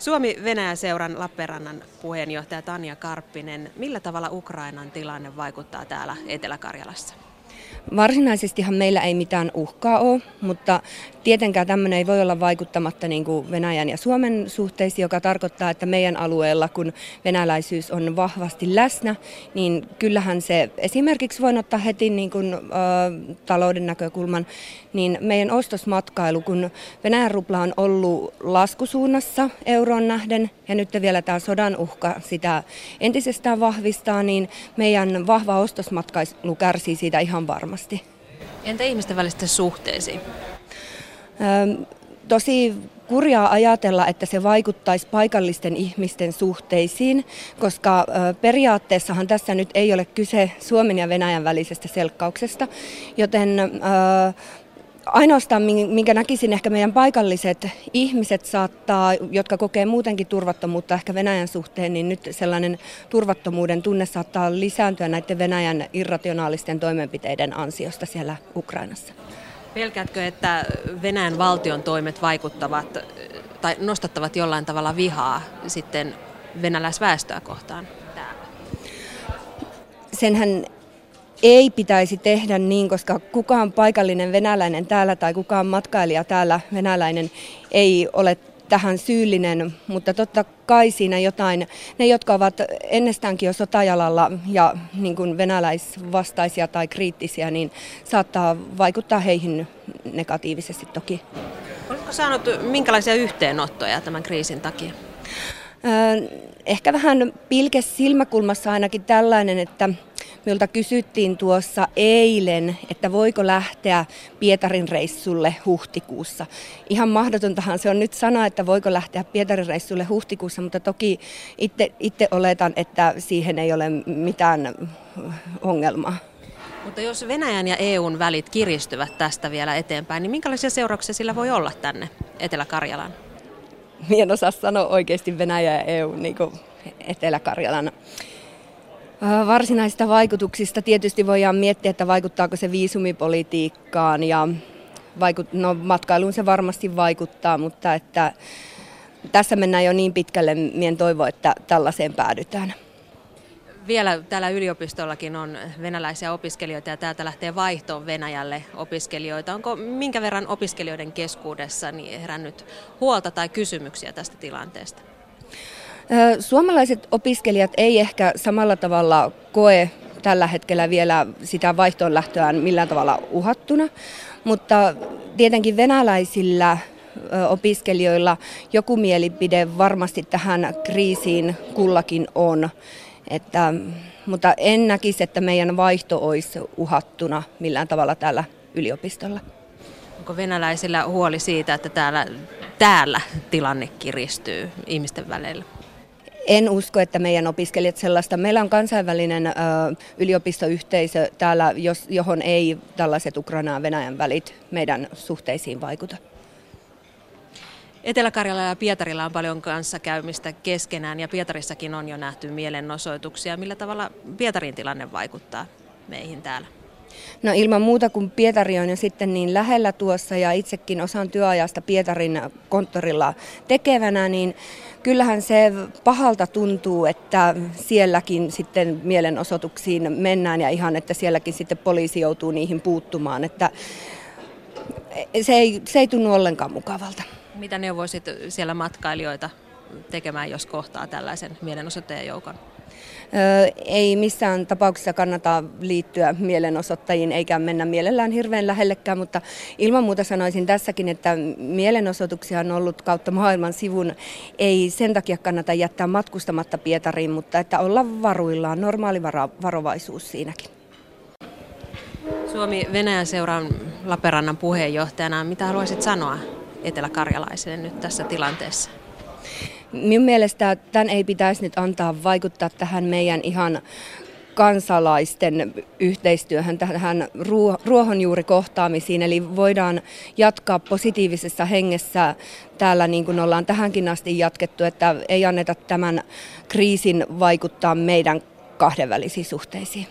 Suomi-Venäjä-seuran Lappeenrannan puheenjohtaja Tanja Karppinen, millä tavalla Ukrainan tilanne vaikuttaa täällä Etelä-Karjalassa? Varsinaisestihan meillä ei mitään uhkaa ole, mutta tietenkään tämmöinen ei voi olla vaikuttamatta niin kuin Venäjän ja Suomen suhteisiin, joka tarkoittaa, että meidän alueella, kun venäläisyys on vahvasti läsnä, niin kyllähän se esimerkiksi voi ottaa heti niin kuin, ä, talouden näkökulman, niin meidän ostosmatkailu, kun Venäjän rupla on ollut laskusuunnassa euroon nähden, ja nyt vielä tämä sodan uhka sitä entisestään vahvistaa, niin meidän vahva ostosmatkailu kärsii siitä ihan varmasti. Entä ihmisten välisten suhteisiin? tosi kurjaa ajatella, että se vaikuttaisi paikallisten ihmisten suhteisiin, koska periaatteessahan tässä nyt ei ole kyse Suomen ja Venäjän välisestä selkkauksesta, joten ainoastaan, minkä näkisin ehkä meidän paikalliset ihmiset saattaa, jotka kokee muutenkin turvattomuutta ehkä Venäjän suhteen, niin nyt sellainen turvattomuuden tunne saattaa lisääntyä näiden Venäjän irrationaalisten toimenpiteiden ansiosta siellä Ukrainassa. Pelkäätkö, että Venäjän valtion toimet vaikuttavat tai nostattavat jollain tavalla vihaa sitten venäläisväestöä kohtaan? Senhän ei pitäisi tehdä niin, koska kukaan paikallinen venäläinen täällä tai kukaan matkailija täällä venäläinen ei ole tähän syyllinen, mutta totta kai siinä jotain, ne jotka ovat ennestäänkin jo sotajalalla ja niin kuin venäläisvastaisia tai kriittisiä, niin saattaa vaikuttaa heihin negatiivisesti toki. Oletko saanut minkälaisia yhteenottoja tämän kriisin takia? Ehkä vähän pilkes silmäkulmassa ainakin tällainen, että Minulta kysyttiin tuossa eilen, että voiko lähteä Pietarin reissulle huhtikuussa. Ihan mahdotontahan se on nyt sanoa, että voiko lähteä Pietarin reissulle huhtikuussa, mutta toki itse, itse oletan, että siihen ei ole mitään ongelmaa. Mutta jos Venäjän ja EUn välit kiristyvät tästä vielä eteenpäin, niin minkälaisia seurauksia sillä voi olla tänne Etelä-Karjalaan? Minä en osaa sanoa oikeasti Venäjä ja EU niin Etelä-Karjalan Varsinaisista vaikutuksista tietysti voidaan miettiä, että vaikuttaako se viisumipolitiikkaan ja vaikut, no, matkailuun se varmasti vaikuttaa, mutta että tässä mennään jo niin pitkälle, mien toivo, että tällaiseen päädytään. Vielä täällä yliopistollakin on venäläisiä opiskelijoita ja täältä lähtee vaihtoon Venäjälle opiskelijoita. Onko minkä verran opiskelijoiden keskuudessa niin herännyt huolta tai kysymyksiä tästä tilanteesta? Suomalaiset opiskelijat ei ehkä samalla tavalla koe tällä hetkellä vielä sitä vaihtoon lähtöään millään tavalla uhattuna, mutta tietenkin venäläisillä opiskelijoilla joku mielipide varmasti tähän kriisiin kullakin on. Että, mutta en näkisi, että meidän vaihto olisi uhattuna millään tavalla täällä yliopistolla. Onko venäläisillä huoli siitä, että täällä, täällä tilanne kiristyy ihmisten välillä? En usko, että meidän opiskelijat sellaista. Meillä on kansainvälinen ö, yliopistoyhteisö täällä, jos, johon ei tällaiset Ukraina ja Venäjän välit meidän suhteisiin vaikuta. Etelä-Karjala ja Pietarilla on paljon kanssakäymistä keskenään ja Pietarissakin on jo nähty mielenosoituksia. Millä tavalla Pietarin tilanne vaikuttaa meihin täällä? No ilman muuta, kun Pietari on jo sitten niin lähellä tuossa ja itsekin osan työajasta Pietarin konttorilla tekevänä, niin kyllähän se pahalta tuntuu, että sielläkin sitten mielenosoituksiin mennään ja ihan, että sielläkin sitten poliisi joutuu niihin puuttumaan, että se ei, se ei tunnu ollenkaan mukavalta. Mitä neuvoisit siellä matkailijoita tekemään, jos kohtaa tällaisen mielenosoittajan joukon? Ei missään tapauksessa kannata liittyä mielenosoittajiin eikä mennä mielellään hirveän lähellekään, mutta ilman muuta sanoisin tässäkin, että mielenosoituksia on ollut kautta maailman sivun. Ei sen takia kannata jättää matkustamatta Pietariin, mutta että olla varuillaan, normaali varovaisuus siinäkin. Suomi-Venäjän seuran Laperannan puheenjohtajana, mitä haluaisit sanoa eteläkarjalaisille nyt tässä tilanteessa? Minun mielestä tämän ei pitäisi nyt antaa vaikuttaa tähän meidän ihan kansalaisten yhteistyöhön, tähän ruohonjuurikohtaamisiin. Eli voidaan jatkaa positiivisessa hengessä täällä niin kuin ollaan tähänkin asti jatkettu, että ei anneta tämän kriisin vaikuttaa meidän kahdenvälisiin suhteisiin.